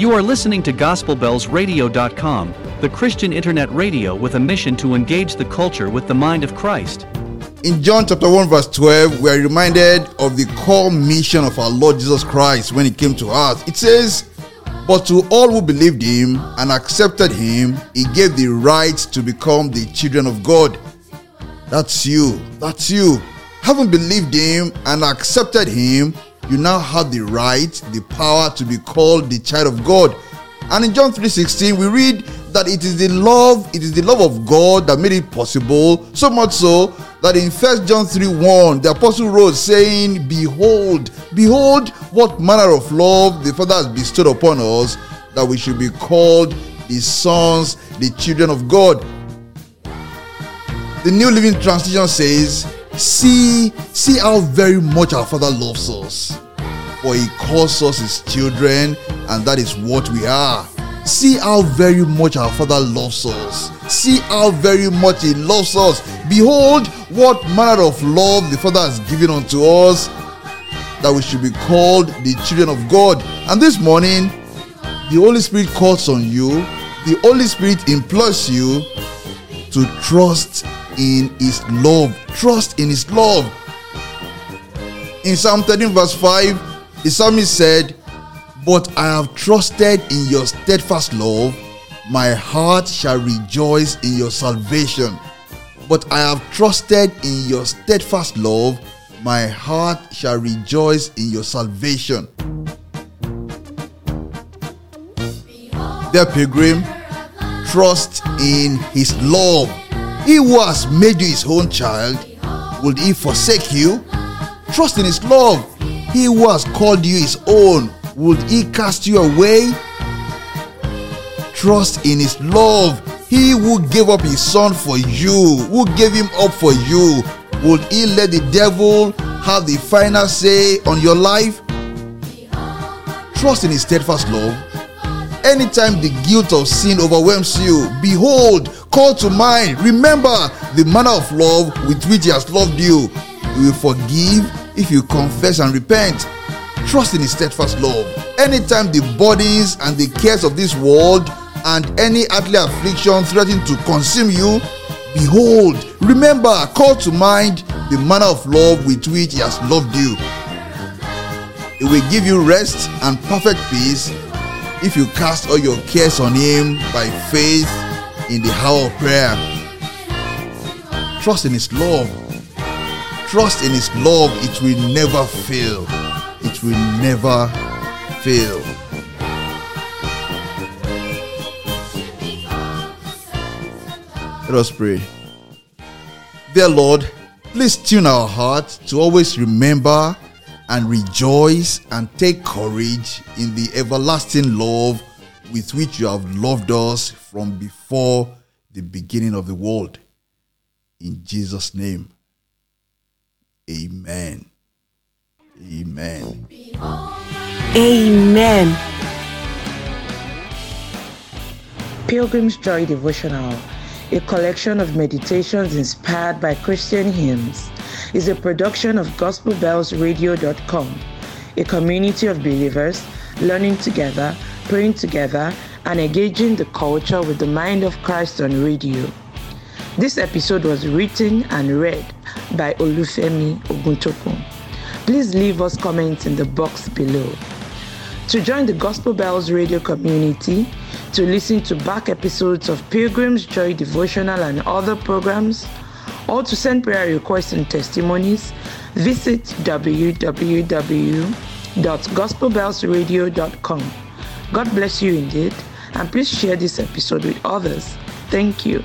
You are listening to GospelBellsRadio.com, the Christian internet radio with a mission to engage the culture with the mind of Christ. In John chapter 1, verse 12, we are reminded of the core mission of our Lord Jesus Christ when he came to earth. It says, But to all who believed him and accepted him, he gave the right to become the children of God. That's you. That's you. Having believed him and accepted him, you now have the right, the power to be called the child of God. And in John 3:16, we read that it is the love, it is the love of God that made it possible. So much so that in First John 3:1, the apostle wrote, saying, Behold, behold, what manner of love the Father has bestowed upon us, that we should be called the sons, the children of God. The New Living Translation says, See, see how very much our Father loves us. For he calls us his children, and that is what we are. See how very much our Father loves us. See how very much He loves us. Behold, what manner of love the Father has given unto us that we should be called the children of God. And this morning, the Holy Spirit calls on you, the Holy Spirit implores you to trust in His love. Trust in His love. In Psalm 13, verse 5, the psalmist said, But I have trusted in your steadfast love, my heart shall rejoice in your salvation. But I have trusted in your steadfast love, my heart shall rejoice in your salvation. Dear pilgrim, trust in his love. He who has made you his own child, will he forsake you? Trust in his love. He who has called you his own, would he cast you away? Trust in his love. He who gave up his son for you, who gave him up for you, would he let the devil have the final say on your life? Trust in his steadfast love. Anytime the guilt of sin overwhelms you, behold, call to mind, remember the manner of love with which he has loved you. He will forgive if you confess and repent. Trust in his steadfast love. Anytime the bodies and the cares of this world and any earthly affliction threaten to consume you, behold, remember, call to mind the manner of love with which he has loved you. It will give you rest and perfect peace if you cast all your cares on him by faith in the hour of prayer. Trust in his love. Trust in his love, it will never fail. It will never fail. Let us pray. Dear Lord, please tune our hearts to always remember and rejoice and take courage in the everlasting love with which you have loved us from before the beginning of the world. In Jesus' name, amen. Amen. Amen. Pilgrim's Joy Devotional, a collection of meditations inspired by Christian hymns, is a production of GospelBellsRadio.com, a community of believers learning together, praying together, and engaging the culture with the mind of Christ on radio. This episode was written and read by Olufemi Ogunchokun. Please leave us comments in the box below. To join the Gospel Bells radio community, to listen to back episodes of Pilgrim's Joy Devotional and other programs, or to send prayer requests and testimonies, visit www.gospelbellsradio.com. God bless you indeed, and please share this episode with others. Thank you.